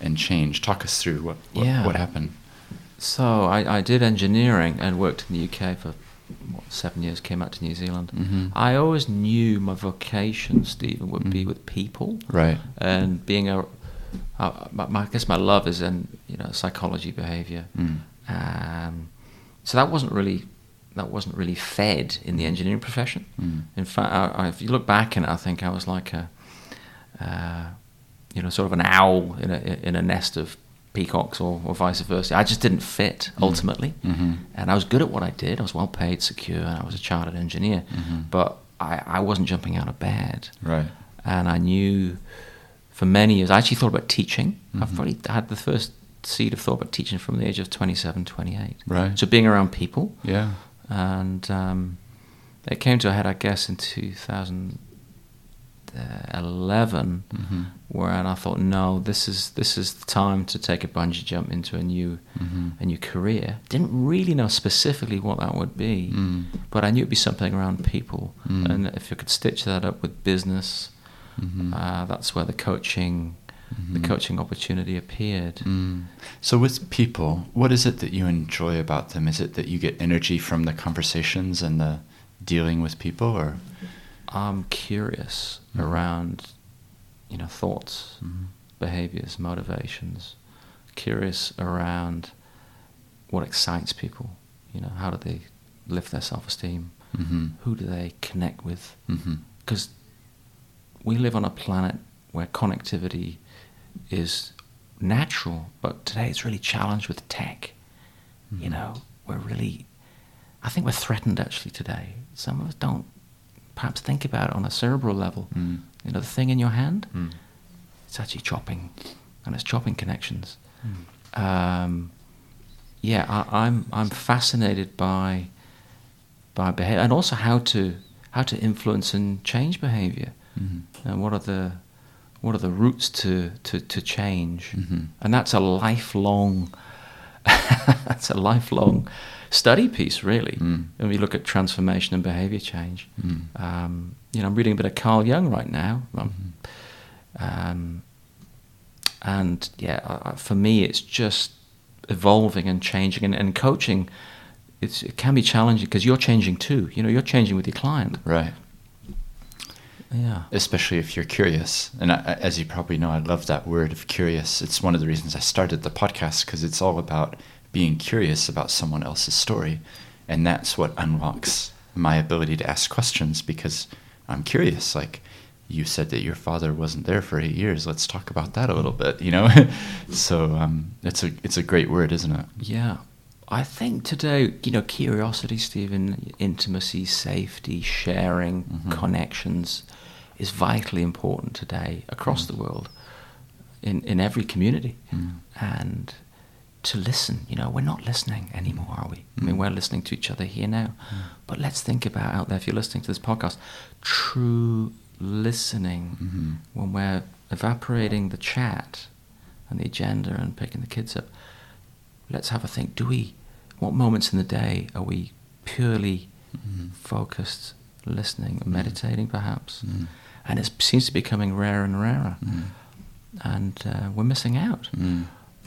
[SPEAKER 1] and change. Talk us through what, what,
[SPEAKER 2] Yeah.
[SPEAKER 1] what happened.
[SPEAKER 2] So I, I did engineering and worked in the UK for what, seven years. Came out to New Zealand.
[SPEAKER 1] Mhm.
[SPEAKER 2] I always knew my vocation, Stephen, would be
[SPEAKER 1] Mm.
[SPEAKER 2] with people
[SPEAKER 1] Right.
[SPEAKER 2] and being a. Uh, my, my, I guess my love is in you know psychology, behaviour.
[SPEAKER 1] Mm.
[SPEAKER 2] Um, so that wasn't really that wasn't really fed in the engineering profession.
[SPEAKER 1] Mm.
[SPEAKER 2] In fact, I, I, if you look back in it, I think I was like a, uh, you know, sort of an owl in a in a nest of peacocks, or, or vice versa. I just didn't fit
[SPEAKER 1] Mm.
[SPEAKER 2] ultimately,
[SPEAKER 1] Mhm.
[SPEAKER 2] and I was good at what I did. I was well paid, secure, and I was a chartered engineer.
[SPEAKER 1] Mhm.
[SPEAKER 2] But I, I wasn't jumping out of bed,
[SPEAKER 1] Right.
[SPEAKER 2] and I knew for many years. I actually thought about teaching. I've
[SPEAKER 1] Mhm.
[SPEAKER 2] probably had the first seed of thought about teaching from the age of 27, 28.
[SPEAKER 1] Right.
[SPEAKER 2] So being around people,
[SPEAKER 1] Yeah.
[SPEAKER 2] and um, it came to a head, I guess, in 2011,
[SPEAKER 1] Mhm.
[SPEAKER 2] where I thought, no, this is this is the time to take a bungee jump into a new
[SPEAKER 1] Mhm.
[SPEAKER 2] a new career. Didn't really know specifically what that would be,
[SPEAKER 1] Mm.
[SPEAKER 2] but I knew it'd be something around people,
[SPEAKER 1] Mm.
[SPEAKER 2] and if you could stitch that up with business,
[SPEAKER 1] Mhm.
[SPEAKER 2] uh, that's where the coaching. The coaching opportunity appeared.
[SPEAKER 1] Mm. So, with people, what is it that you enjoy about them? Is it that you get energy from the conversations and the dealing with people, or?
[SPEAKER 2] I'm curious
[SPEAKER 1] Mhm.
[SPEAKER 2] around, you know, thoughts,
[SPEAKER 1] Mhm.
[SPEAKER 2] behaviors, motivations. Curious around what excites people. You know, how do they lift their self-esteem?
[SPEAKER 1] Mhm.
[SPEAKER 2] Who do they connect with? Because we live on a planet where connectivity is natural, but today it's really challenged with tech. You
[SPEAKER 1] Mhm.
[SPEAKER 2] know, we're really, I think we're threatened actually today. Some of us don't perhaps think about it on a cerebral level.
[SPEAKER 1] Mm.
[SPEAKER 2] You know, the thing in your hand,
[SPEAKER 1] Mm.
[SPEAKER 2] it's actually chopping and it's chopping connections. Um, yeah, I, I'm I'm fascinated by by behavior and also how to how to influence and change behavior
[SPEAKER 1] Mhm.
[SPEAKER 2] and what are the what are the routes to to, to change
[SPEAKER 1] Mhm.
[SPEAKER 2] and that's a lifelong that's a lifelong study piece really
[SPEAKER 1] Mm.
[SPEAKER 2] when we look at transformation and behavior change
[SPEAKER 1] Mm.
[SPEAKER 2] um, you know I'm reading a bit of Carl Jung right now um,
[SPEAKER 1] Mm-hmm.
[SPEAKER 2] um, and yeah I- for me it's just evolving and changing and, and coaching it's, it can be challenging because you're changing too you know you're changing with your client
[SPEAKER 1] Right.
[SPEAKER 2] yeah
[SPEAKER 1] especially if you're curious. And I- as you probably know, I love that word of curious. It's one of the reasons I started the podcast because it's all about being curious about someone else's story. And that's what unlocks my ability to ask questions because I'm curious. Like, you said that your father wasn't there for eight years. Let's talk about that a little bit, you know? so um, it's, a, it's a great word, isn't it?
[SPEAKER 2] Yeah. I think today, you know, curiosity, Stephen, intimacy, safety, sharing,
[SPEAKER 1] Mhm.
[SPEAKER 2] connections is vitally important today across the world in, in every community.
[SPEAKER 1] Mm.
[SPEAKER 2] And to listen, you know, we're not listening anymore, are we? I mean,
[SPEAKER 1] Mm.
[SPEAKER 2] we're listening to each other here now. But let's think about out there, if you're listening to this podcast, true listening
[SPEAKER 1] Mhm.
[SPEAKER 2] when we're evaporating the chat and the agenda and picking the kids up, let's have a think. Do we, what moments in the day are we purely
[SPEAKER 1] Mhm.
[SPEAKER 2] focused, listening, and meditating perhaps?
[SPEAKER 1] Mm.
[SPEAKER 2] And it seems to be becoming rarer and rarer.
[SPEAKER 1] Mm.
[SPEAKER 2] And uh, we're missing out.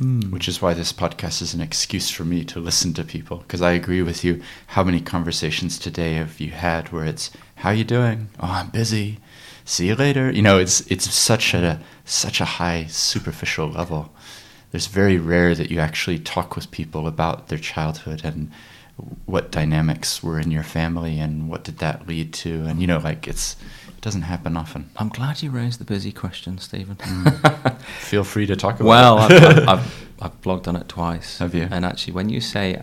[SPEAKER 1] Mm. Which is why this podcast is an excuse for me to listen to people. Because I agree with you. How many conversations today have you had where it's, "How you doing? Oh, I'm busy. See you later." You know, it's it's such a such a high superficial level. There's very rare that you actually talk with people about their childhood and what dynamics were in your family and what did that lead to. And you know, like it's it doesn't happen often.
[SPEAKER 2] I'm glad you raised the busy question, Stephen.
[SPEAKER 1] Feel free to talk about
[SPEAKER 2] well,
[SPEAKER 1] it.
[SPEAKER 2] I've, I've, I've, I've blogged on it twice.
[SPEAKER 1] Have you?
[SPEAKER 2] And actually, when you say,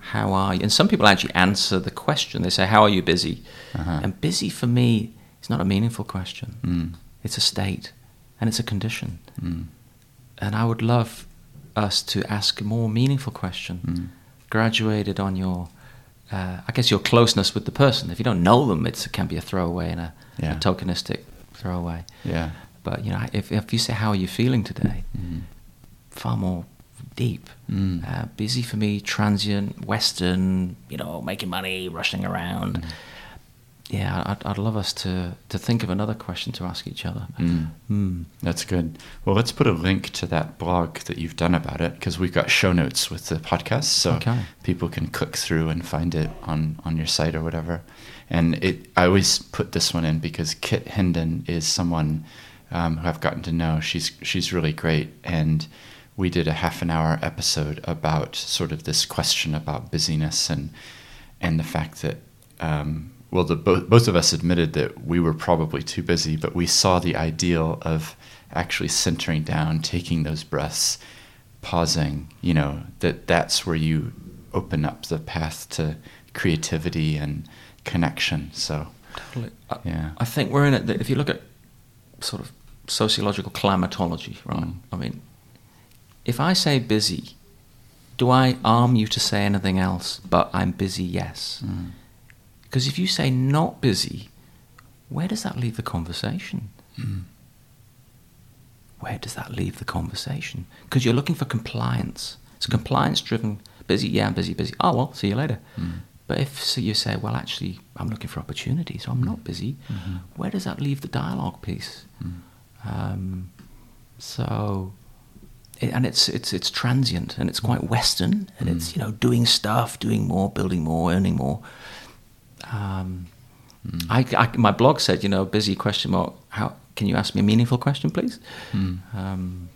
[SPEAKER 2] How are you? And some people actually answer the question. They say, How are you busy?
[SPEAKER 1] Uh-huh.
[SPEAKER 2] And busy for me is not a meaningful question,
[SPEAKER 1] Mm.
[SPEAKER 2] it's a state and it's a condition.
[SPEAKER 1] Mm.
[SPEAKER 2] And I would love us to ask a more meaningful question,
[SPEAKER 1] Mm.
[SPEAKER 2] Graduated on your, uh, I guess, your closeness with the person. If you don't know them, it's, it can be a throwaway and a,
[SPEAKER 1] Yeah.
[SPEAKER 2] a tokenistic throwaway.
[SPEAKER 1] Yeah.
[SPEAKER 2] But you know, if if you say how are you feeling today,
[SPEAKER 1] Mm.
[SPEAKER 2] far more deep.
[SPEAKER 1] Mm.
[SPEAKER 2] Uh, busy for me, transient, Western. You know, making money, rushing around.
[SPEAKER 1] Mm.
[SPEAKER 2] Yeah, I'd, I'd love us to to think of another question to ask each other.
[SPEAKER 1] Mm.
[SPEAKER 2] Mm.
[SPEAKER 1] That's good. Well, let's put a link to that blog that you've done about it because we've got show notes with the podcast, so
[SPEAKER 2] Okay.
[SPEAKER 1] people can click through and find it on on your site or whatever. And it, I always put this one in because Kit Hendon is someone um, who I've gotten to know. She's she's really great, and we did a half an hour episode about sort of this question about busyness and and the fact that um, well, the, both both of us admitted that we were probably too busy, but we saw the ideal of actually centering down, taking those breaths, pausing. You know that that's where you open up the path to creativity and connection. So
[SPEAKER 2] Totally. I,
[SPEAKER 1] Yeah.
[SPEAKER 2] I think we're in it. If you look at sort of sociological climatology, right?
[SPEAKER 1] Mm.
[SPEAKER 2] I mean, if I say busy, do I arm you to say anything else? But I'm busy, yes.
[SPEAKER 1] mm,
[SPEAKER 2] Because if you say not busy, where does that leave the conversation?
[SPEAKER 1] mm,
[SPEAKER 2] Where does that leave the conversation? Because you're looking for compliance. It's a compliance driven. Busy, yeah, I'm busy, busy. Oh, well, see you later.
[SPEAKER 1] mm,
[SPEAKER 2] But if so you say, well, actually, I'm looking for opportunity, so I'm not busy,
[SPEAKER 1] Mhm.
[SPEAKER 2] where does that leave the dialogue piece?
[SPEAKER 1] mm,
[SPEAKER 2] Um, so, it, and it's it's it's transient and it's quite Western and it's
[SPEAKER 1] Mm.
[SPEAKER 2] you know doing stuff, doing more, building more, earning more. Um,
[SPEAKER 1] mm,
[SPEAKER 2] I, I- my blog said, you know, busy question mark. How can you ask me a meaningful question, please?
[SPEAKER 1] mm,
[SPEAKER 2] Um,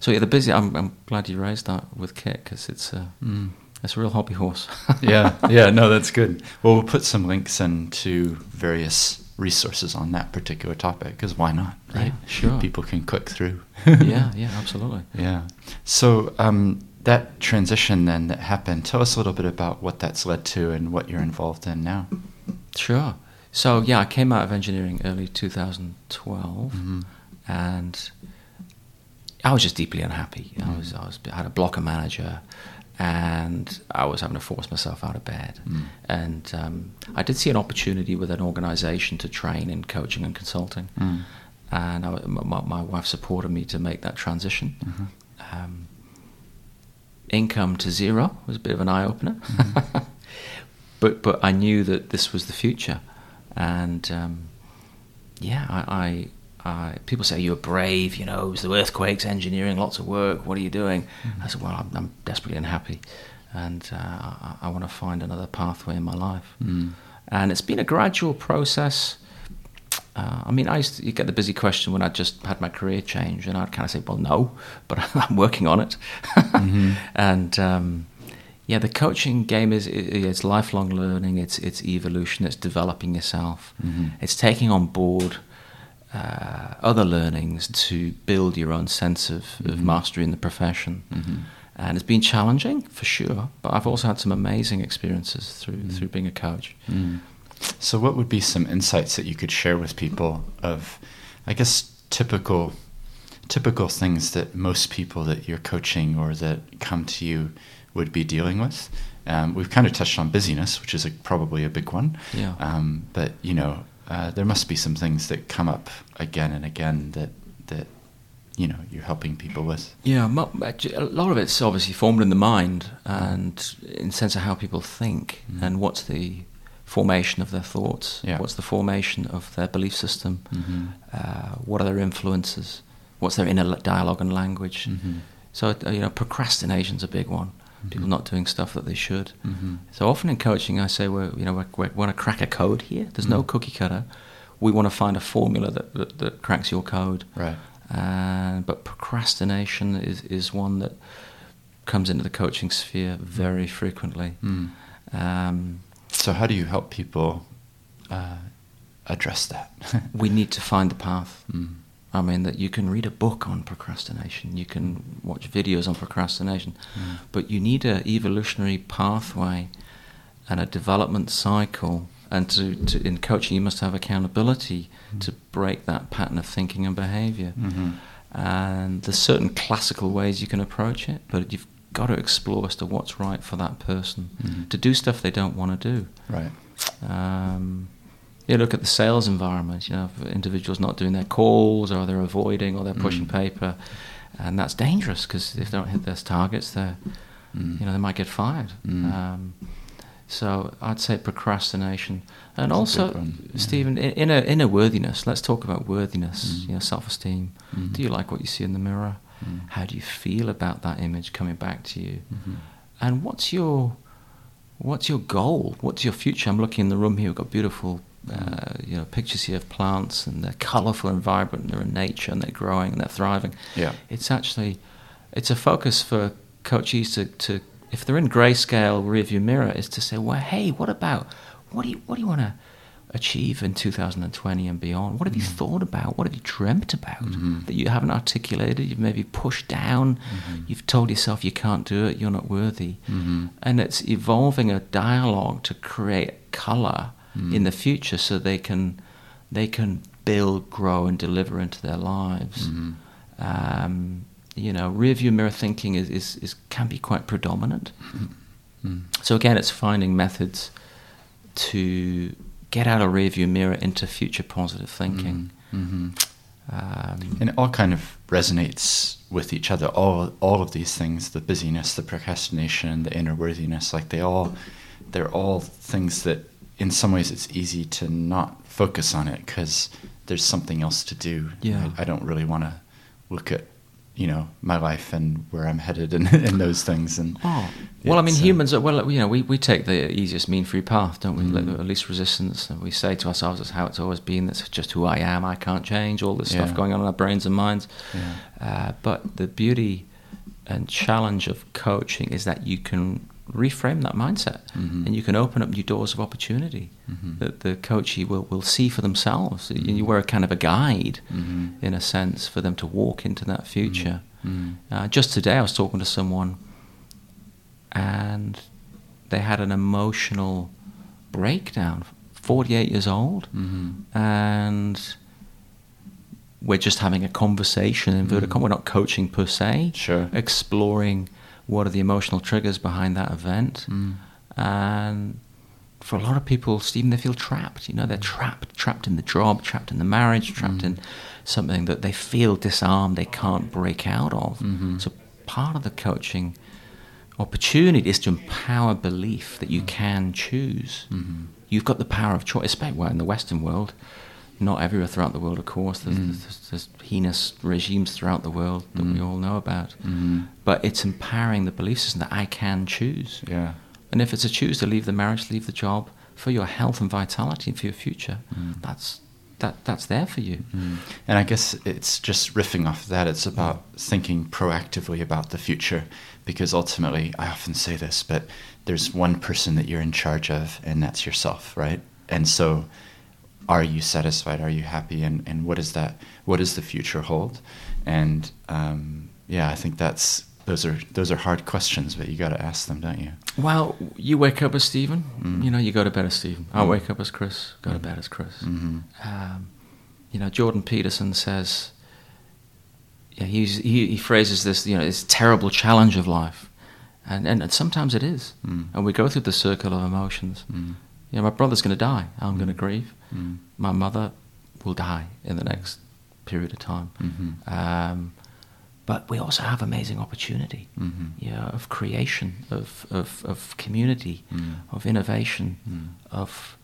[SPEAKER 2] so yeah, the busy. I'm, I'm glad you raised that with Kit because it's a
[SPEAKER 1] mm.
[SPEAKER 2] it's a real hobby horse.
[SPEAKER 1] yeah, yeah, no, that's good. Well, we'll put some links into various resources on that particular topic because why not, right?
[SPEAKER 2] Yeah, sure.
[SPEAKER 1] People can click through.
[SPEAKER 2] yeah, yeah, absolutely.
[SPEAKER 1] Yeah. So um, that transition then that happened, tell us a little bit about what that's led to and what you're involved in now.
[SPEAKER 2] Sure. So yeah, I came out of engineering early 2012,
[SPEAKER 1] Mhm.
[SPEAKER 2] and I was just deeply unhappy. I was I was I had a blocker manager, and I was having to force myself out of bed. And um, I did see an opportunity with an organisation to train in coaching and consulting, and I, my, my wife supported me to make that transition. Um, income to zero was a bit of an eye opener, but but I knew that this was the future, and um, yeah, I, I, I people say you're brave, you know, it was the earthquakes, engineering, lots of work. What are you doing? I said, well, I'm, I'm desperately unhappy, and uh, I, I want to find another pathway in my life. And it's been a gradual process. Uh, I mean, I used to get the busy question when I just had my career change, and I'd kind of say, "Well, no, but I'm working on it." And um, yeah, the coaching game is it's lifelong learning. It's it's evolution. It's developing yourself. Mm-hmm. It's taking on board uh, other learnings to build your own sense of, of mm-hmm. mastery in the profession. Mm-hmm. And it's been challenging for sure, but I've also had some amazing experiences through through being a coach.
[SPEAKER 1] So, what would be some insights that you could share with people of, I guess, typical, typical things that most people that you're coaching or that come to you would be dealing with? Um, we've kind of touched on busyness, which is a, probably a big one.
[SPEAKER 2] Yeah.
[SPEAKER 1] Um, but you know, uh, there must be some things that come up again and again that that you know you're helping people with.
[SPEAKER 2] Yeah, a lot of it's obviously formed in the mind and in sense of how people think and what's the formation of their thoughts,
[SPEAKER 1] Yeah.
[SPEAKER 2] what's the formation of their belief system,
[SPEAKER 1] Mhm.
[SPEAKER 2] uh, what are their influences, what's their inner dialogue and language.
[SPEAKER 1] Mhm.
[SPEAKER 2] So uh, you know, procrastination's a big one. People not doing stuff that they should.
[SPEAKER 1] Mhm.
[SPEAKER 2] So often in coaching, I say, well, you know, we want to crack a code here. There's no cookie cutter. We want to find a formula that, that, that cracks your code.
[SPEAKER 1] Right.
[SPEAKER 2] Uh, but procrastination is, is one that comes into the coaching sphere very frequently.
[SPEAKER 1] Mm.
[SPEAKER 2] Um,
[SPEAKER 1] So, how do you help people uh, address that?
[SPEAKER 2] we need to find the path.
[SPEAKER 1] Mm.
[SPEAKER 2] I mean, that you can read a book on procrastination, you can watch videos on procrastination,
[SPEAKER 1] Mm.
[SPEAKER 2] but you need an evolutionary pathway and a development cycle. And to, to, in coaching, you must have accountability to break that pattern of thinking and behavior.
[SPEAKER 1] Mhm.
[SPEAKER 2] And there's certain classical ways you can approach it, but you've got to explore as to what's right for that person
[SPEAKER 1] Mhm.
[SPEAKER 2] to do stuff they don't want to do.
[SPEAKER 1] Right.
[SPEAKER 2] Um, you look at the sales environment. You know, individuals not doing their calls, or they're avoiding, or they're pushing
[SPEAKER 1] Mm.
[SPEAKER 2] paper, and that's dangerous because if they don't hit their targets, they are
[SPEAKER 1] Mm.
[SPEAKER 2] you know they might get fired.
[SPEAKER 1] Mm.
[SPEAKER 2] Um, so I'd say procrastination, and
[SPEAKER 1] That's
[SPEAKER 2] also
[SPEAKER 1] one, yeah.
[SPEAKER 2] Stephen, inner inner worthiness. Let's talk about worthiness.
[SPEAKER 1] Mm.
[SPEAKER 2] You know, self-esteem.
[SPEAKER 1] Mm.
[SPEAKER 2] Do you like what you see in the mirror?
[SPEAKER 1] Mm.
[SPEAKER 2] How do you feel about that image coming back to you?
[SPEAKER 1] Mhm.
[SPEAKER 2] And what's your what's your goal? What's your future? I'm looking in the room here. We've got beautiful, uh, you know, pictures here of plants, and they're colourful and vibrant. and They're in nature, and they're growing, and they're thriving.
[SPEAKER 1] Yeah.
[SPEAKER 2] It's actually, it's a focus for coaches to, to if they're in grayscale rearview mirror, is to say, well, hey, what about what do you what do you want to achieve in 2020 and beyond? What have you thought about? What have you dreamt about
[SPEAKER 1] Mhm.
[SPEAKER 2] that you haven't articulated? You've maybe pushed down.
[SPEAKER 1] Mhm.
[SPEAKER 2] You've told yourself you can't do it. You're not worthy.
[SPEAKER 1] Mhm.
[SPEAKER 2] And it's evolving a dialogue to create color
[SPEAKER 1] Mm.
[SPEAKER 2] in the future, so they can they can build, grow, and deliver into their lives.
[SPEAKER 1] Mhm.
[SPEAKER 2] Um, you know, rear view mirror thinking is, is, is can be quite predominant.
[SPEAKER 1] Mm.
[SPEAKER 2] So again, it's finding methods to get out of rear view mirror into future positive thinking.
[SPEAKER 1] Mhm.
[SPEAKER 2] Um,
[SPEAKER 1] And it all kind of resonates with each other. All all of these things, the busyness, the procrastination, the inner worthiness, like they all they're all things that in some ways it's easy to not focus on it because there's something else to do.
[SPEAKER 2] Yeah.
[SPEAKER 1] I, I don't really want to look at you know my life and where I'm headed and, and those things. And
[SPEAKER 2] Oh, well, I mean,
[SPEAKER 1] uh,
[SPEAKER 2] humans are, well, you know, we, we take the easiest mean free path, don't we?
[SPEAKER 1] Mm.
[SPEAKER 2] The least resistance. And we say to ourselves, that's how it's always been, that's just who I am, I can't change, all this stuff going on in our brains and minds.
[SPEAKER 1] Yeah.
[SPEAKER 2] Uh, but the beauty and challenge of coaching is that you can reframe that mindset
[SPEAKER 1] Mhm.
[SPEAKER 2] and you can open up new doors of opportunity
[SPEAKER 1] Mhm.
[SPEAKER 2] that the coachee will, will see for themselves. You, you were a kind of a guide,
[SPEAKER 1] Mhm.
[SPEAKER 2] in a sense, for them to walk into that future.
[SPEAKER 1] Mhm.
[SPEAKER 2] Uh, just today, I was talking to someone, and they had an emotional breakdown. Forty-eight years old, and we're just having a conversation in inverted commas. We're not coaching per se.
[SPEAKER 1] Sure.
[SPEAKER 2] Exploring what are the emotional triggers behind that event. Mm. And for a lot of people, Stephen, they feel trapped. You know, they're mm. trapped, trapped in the job, trapped in the marriage, trapped mm. in something that they feel disarmed, they can't break out of. Mm-hmm. So part of the coaching opportunity is to empower belief that you can choose. Mm-hmm. You've got the power of choice, especially well, in the Western world. Not everywhere throughout the world, of course. There's, mm. there's, there's heinous regimes throughout the world that we mm. all know about. Mm-hmm. But it's empowering the belief system that I can choose.
[SPEAKER 1] Yeah.
[SPEAKER 2] And if it's a choose to leave the marriage, leave the job for your health and vitality and for your future, mm. that's that that's there for you.
[SPEAKER 1] And I guess it's just riffing off of that. It's about thinking proactively about the future because ultimately, I often say this, but there's one person that you're in charge of, and that's yourself, right? And so, are you satisfied? Are you happy? And, and what is that? What does the future hold? And um, yeah, I think that's those are those are hard questions, but you got to ask them, don't you?
[SPEAKER 2] Well, you wake up as Stephen, mm-hmm. you know, you go to bed as Stephen. I mm-hmm. wake up as Chris, go to mm-hmm. bed as Chris. Um, you know, Jordan Peterson says, yeah, he's, he, he phrases this, you know, this terrible challenge of life. And, and, and sometimes it is. Mm. And we go through the circle of emotions. Mm. You know, my brother's going to die. I'm going to mm. grieve. Mm. My mother will die in the next period of time. Mm-hmm. Um, but we also have amazing opportunity mm-hmm. you know, of creation, of, of, of community, mm. of innovation, of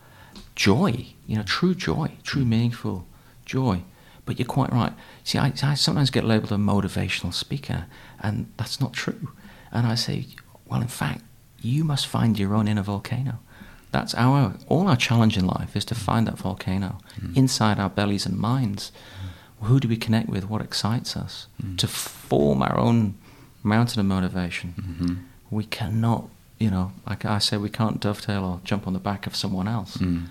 [SPEAKER 2] joy, you know, true joy, true meaningful joy. But you're quite right. See, I, I sometimes get labeled a motivational speaker, and that's not true. And I say, well, in fact, you must find your own inner volcano. That's our all our challenge in life is to find that volcano mm. inside our bellies and minds. Who do we connect with? What excites us? Mm. To form our own mountain of motivation. Mm-hmm. We cannot, you know, like I say, we can't dovetail or jump on the back of someone else. Mm.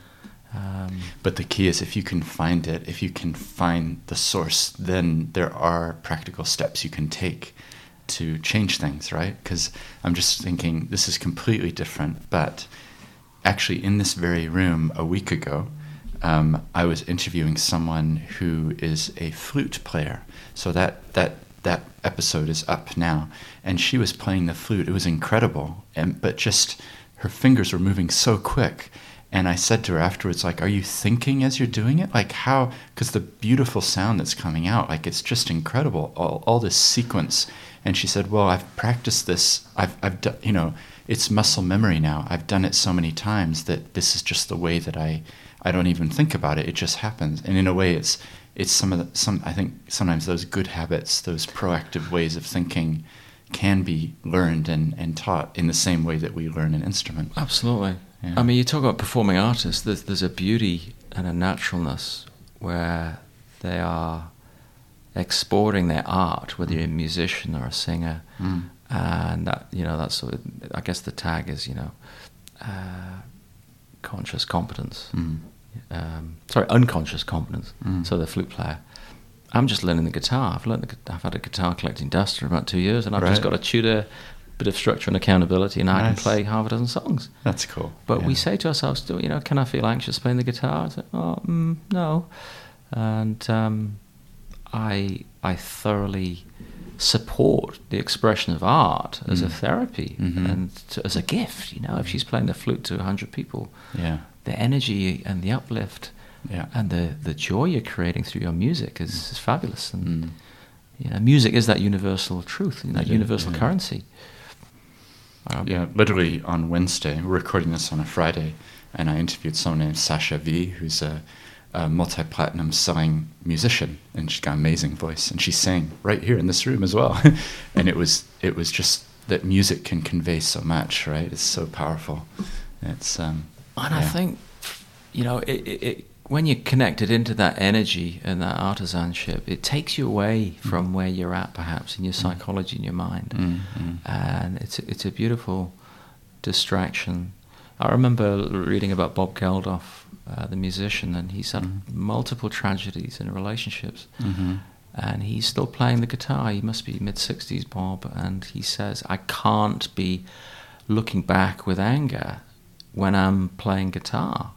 [SPEAKER 2] Um,
[SPEAKER 1] But the key is if you can find it, if you can find the source, then there are practical steps you can take to change things, right? Because I'm just thinking this is completely different. But actually, in this very room a week ago, um, I was interviewing someone who is a flute player. So that that that episode is up now, and she was playing the flute. It was incredible, and but just her fingers were moving so quick. And I said to her afterwards, like, "Are you thinking as you're doing it? Like how? Because the beautiful sound that's coming out, like it's just incredible. All, all this sequence." And she said, "Well, I've practiced this. I've, I've done, you know, it's muscle memory now. I've done it so many times that this is just the way that I, I don't even think about it. It just happens. And in a way, it's, it's some of the, some. I think sometimes those good habits, those proactive ways of thinking, can be learned and, and taught in the same way that we learn an instrument.
[SPEAKER 2] Absolutely.
[SPEAKER 1] Yeah.
[SPEAKER 2] I mean, you talk about performing artists. There's there's a beauty and a naturalness where they are exporting their art, whether you're a musician or a singer,
[SPEAKER 1] Mm.
[SPEAKER 2] And that you know that's sort of, I guess the tag is you know uh, conscious competence.
[SPEAKER 1] Mm.
[SPEAKER 2] Um, sorry, unconscious competence.
[SPEAKER 1] Mm.
[SPEAKER 2] So the flute player. I'm just learning the guitar. I've learned the, I've had a guitar collecting dust for about two years, and I've just got a tutor, bit of structure and accountability, and I can play half a dozen songs.
[SPEAKER 1] That's cool.
[SPEAKER 2] But we say to ourselves, do you know, can I feel anxious playing the guitar? Oh, mm, no. And um, I, I thoroughly support the expression of art as a
[SPEAKER 1] Mm.
[SPEAKER 2] therapy
[SPEAKER 1] Mhm.
[SPEAKER 2] and to, as a gift. You know, if she's playing the flute to 100 people,
[SPEAKER 1] Yeah.
[SPEAKER 2] the energy and the uplift
[SPEAKER 1] Yeah.
[SPEAKER 2] and the, the joy you're creating through your music is, is fabulous. And
[SPEAKER 1] Mm.
[SPEAKER 2] you know, music is that universal truth, that
[SPEAKER 1] It is,
[SPEAKER 2] universal
[SPEAKER 1] yeah.
[SPEAKER 2] currency. Um,
[SPEAKER 1] Yeah, literally on Wednesday. We're recording this on a Friday, and I interviewed someone named Sasha V, who's a, a multi-platinum selling musician, and she's got an amazing voice, and she sang right here in this room as well. and it was it was just that music can convey so much, right? It's so powerful. It's um,
[SPEAKER 2] And I think, you know, it, it, it, when you're connected into that energy and that artisanship, it takes you away from where you're at, perhaps in your psychology and your mind,
[SPEAKER 1] Mm, mm.
[SPEAKER 2] and it's it's a beautiful distraction. I remember reading about Bob Geldof, uh, the musician, and he's had
[SPEAKER 1] Mhm.
[SPEAKER 2] multiple tragedies in relationships,
[SPEAKER 1] Mhm.
[SPEAKER 2] and he's still playing the guitar. He must be mid sixties, Bob, and he says, "I can't be looking back with anger when I'm playing guitar."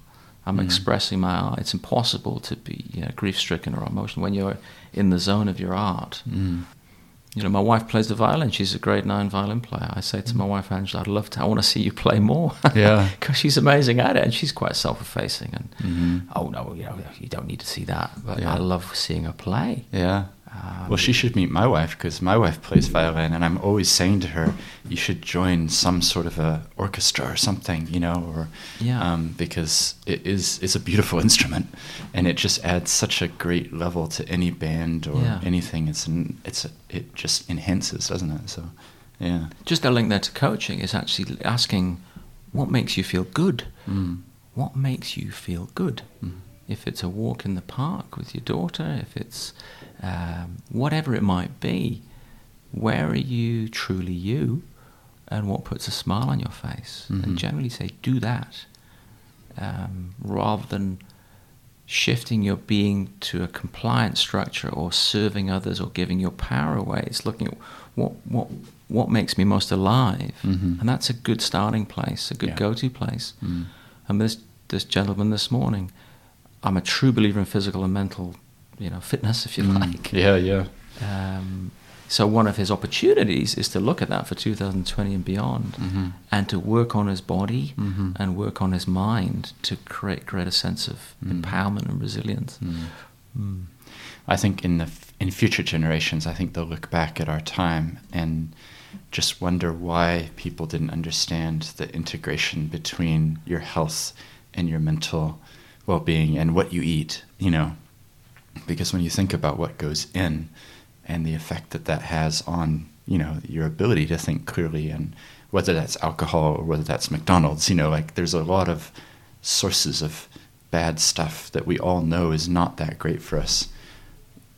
[SPEAKER 2] I'm
[SPEAKER 1] Mm.
[SPEAKER 2] expressing my art. It's impossible to be you know, grief stricken or emotional when you're in the zone of your art.
[SPEAKER 1] Mm.
[SPEAKER 2] You know, my wife plays the violin. She's a grade nine violin player. I say to my wife Angela, "I'd love to. I want to see you play more."
[SPEAKER 1] Yeah.
[SPEAKER 2] because she's amazing at it, and she's quite self-effacing. And
[SPEAKER 1] Mhm.
[SPEAKER 2] oh no, you know, you don't need to see that. But
[SPEAKER 1] Yeah.
[SPEAKER 2] I love seeing her play.
[SPEAKER 1] Yeah.
[SPEAKER 2] Um,
[SPEAKER 1] Well, she should meet my wife because my wife plays violin, and I'm always saying to her, "You should join some sort of a orchestra or something, you know, or
[SPEAKER 2] Yeah.
[SPEAKER 1] um, because it is it's a beautiful instrument, and it just adds such a great level to any band or
[SPEAKER 2] Yeah.
[SPEAKER 1] anything. It's an, it's a, it just enhances, doesn't it? So, yeah.
[SPEAKER 2] Just a link there to coaching is actually asking, what makes you feel good?
[SPEAKER 1] Mm.
[SPEAKER 2] What makes you feel good?
[SPEAKER 1] Mm.
[SPEAKER 2] If it's a walk in the park with your daughter, if it's um, whatever it might be, where are you truly you, and what puts a smile on your face?
[SPEAKER 1] Mhm.
[SPEAKER 2] And generally say, do that, um, rather than shifting your being to a compliant structure or serving others or giving your power away. It's looking at what what what makes me most alive,
[SPEAKER 1] Mhm.
[SPEAKER 2] and that's a good starting place, a good
[SPEAKER 1] Yeah.
[SPEAKER 2] go-to place.
[SPEAKER 1] Mm.
[SPEAKER 2] And this this gentleman this morning, I'm a true believer in physical and mental, you know, fitness, if you
[SPEAKER 1] Mm.
[SPEAKER 2] like.
[SPEAKER 1] Yeah, yeah.
[SPEAKER 2] Um, so one of his opportunities is to look at that for 2020 and beyond,
[SPEAKER 1] Mhm.
[SPEAKER 2] and to work on his body
[SPEAKER 1] Mhm.
[SPEAKER 2] and work on his mind to create greater sense of
[SPEAKER 1] Mm.
[SPEAKER 2] empowerment and resilience.
[SPEAKER 1] Mm.
[SPEAKER 2] Mm.
[SPEAKER 1] I think in the f- in future generations, I think they'll look back at our time and just wonder why people didn't understand the integration between your health and your mental well-being and what you eat. You know, because when you think about what goes in and the effect that that has on you know your ability to think clearly and whether that's alcohol or whether that's McDonald's, you know, like there's a lot of sources of bad stuff that we all know is not that great for us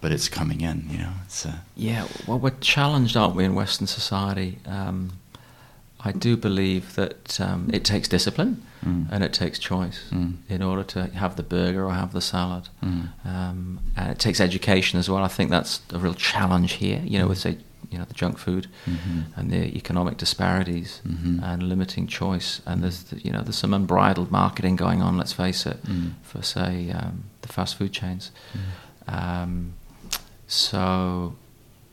[SPEAKER 1] but it's coming in. You know, it's uh,
[SPEAKER 2] Yeah, well, we're challenged, aren't we, in Western society? Um, I do believe that um, it takes discipline
[SPEAKER 1] Mm.
[SPEAKER 2] and it takes choice
[SPEAKER 1] Mm.
[SPEAKER 2] in order to have the burger or have the salad.
[SPEAKER 1] Mm.
[SPEAKER 2] Um, and it takes education as well. I think that's a real challenge here, you know, with,
[SPEAKER 1] Mm.
[SPEAKER 2] say, you know, the junk food
[SPEAKER 1] Mhm.
[SPEAKER 2] and the economic disparities
[SPEAKER 1] Mhm.
[SPEAKER 2] and limiting choice. And there's, you know, there's some unbridled marketing going on, let's face it,
[SPEAKER 1] Mm.
[SPEAKER 2] for, say, um, the fast food chains. Um, so,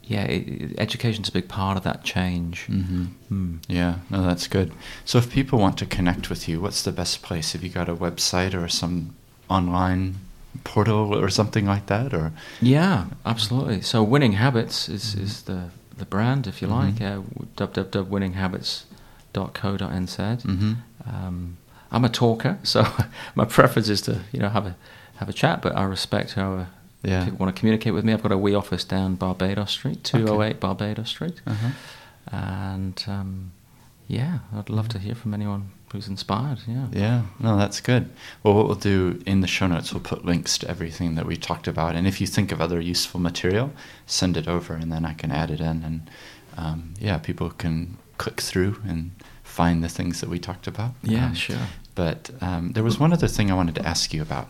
[SPEAKER 2] yeah, it, education's a big part of that change.
[SPEAKER 1] Mhm.
[SPEAKER 2] Hmm.
[SPEAKER 1] Yeah, no, that's good. So if people want to connect with you, what's the best place? Have you got a website or some online portal or something like that? Or
[SPEAKER 2] Yeah, absolutely. So, Winning Habits is, is the, the brand, if you like,
[SPEAKER 1] Mhm.
[SPEAKER 2] uh, www.winninghabits.co.nz.
[SPEAKER 1] Mhm.
[SPEAKER 2] Um, I'm a talker, so my preference is to you know have a have a chat, but I respect how
[SPEAKER 1] Yeah.
[SPEAKER 2] people want to communicate with me. I've got a wee office down Barbados Street, 208 Barbados Street.
[SPEAKER 1] Uh-huh.
[SPEAKER 2] And um, yeah, I'd love to hear from anyone who's inspired. Yeah.
[SPEAKER 1] Yeah, no, that's good. Well, what we'll do in the show notes, we'll put links to everything that we talked about. And if you think of other useful material, send it over and then I can add it in. And um, yeah, people can click through and find the things that we talked about.
[SPEAKER 2] Yeah,
[SPEAKER 1] Um,
[SPEAKER 2] sure.
[SPEAKER 1] But um, there was one other thing I wanted to ask you about.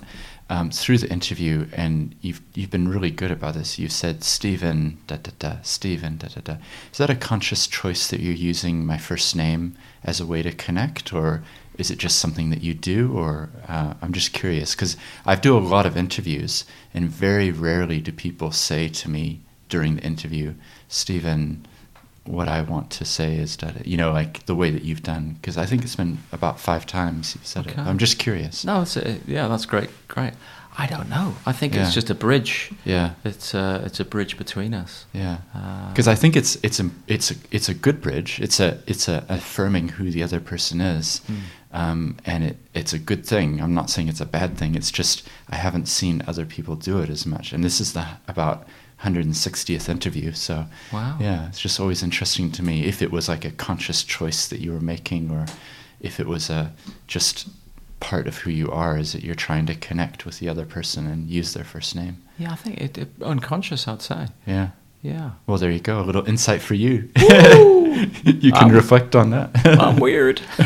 [SPEAKER 1] Um, through the interview, and you've you've been really good about this. You've said Stephen da da da Stephen da da da. Is that a conscious choice that you're using my first name as a way to connect, or is it just something that you do? Or uh, I'm just curious because I do a lot of interviews, and very rarely do people say to me during the interview, Stephen, what I want to say is that you know, like the way that you've done, because I think it's been about five times you've said
[SPEAKER 2] Okay.
[SPEAKER 1] it. I'm just curious.
[SPEAKER 2] No, it's a, yeah, that's great. Great. I don't know. I think
[SPEAKER 1] Yeah.
[SPEAKER 2] it's just a bridge.
[SPEAKER 1] Yeah,
[SPEAKER 2] It's a, it's a bridge between us.
[SPEAKER 1] yeah.
[SPEAKER 2] Uh,
[SPEAKER 1] Because I think it's it's a it's a it's a good bridge. It's a it's a affirming who the other person is,
[SPEAKER 2] Mm.
[SPEAKER 1] um, and it it's a good thing. I'm not saying it's a bad thing. It's just I haven't seen other people do it as much, and this is the about 160th interview. So
[SPEAKER 2] Wow.
[SPEAKER 1] yeah, it's just always interesting to me if it was like a conscious choice that you were making, or if it was a just part of who you are. Is that you're trying to connect with the other person and use their first name?
[SPEAKER 2] Yeah, I think it, it unconscious. I'd say.
[SPEAKER 1] Yeah.
[SPEAKER 2] Yeah.
[SPEAKER 1] Well, there you go. A little insight for you. You can
[SPEAKER 2] Um,
[SPEAKER 1] reflect on that.
[SPEAKER 2] I'm weird.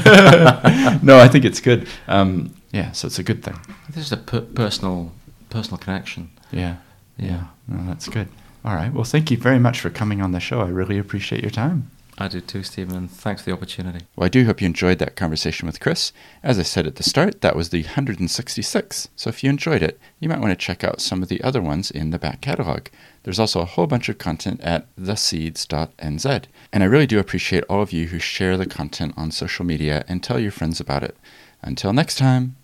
[SPEAKER 1] no, I think it's good. Um, yeah, so it's a good thing.
[SPEAKER 2] This is a per- personal, personal connection.
[SPEAKER 1] Yeah.
[SPEAKER 2] Yeah.
[SPEAKER 1] No, that's good. All right. Well, thank you very much for coming on the show. I really appreciate your time.
[SPEAKER 2] I do too, Stephen. Thanks for the opportunity.
[SPEAKER 1] Well, I do hope you enjoyed that conversation with Chris. As I said at the start, that was the 166. So if you enjoyed it, you might want to check out some of the other ones in the back catalog. There's also a whole bunch of content at theseeds.nz. And I really do appreciate all of you who share the content on social media and tell your friends about it. Until next time.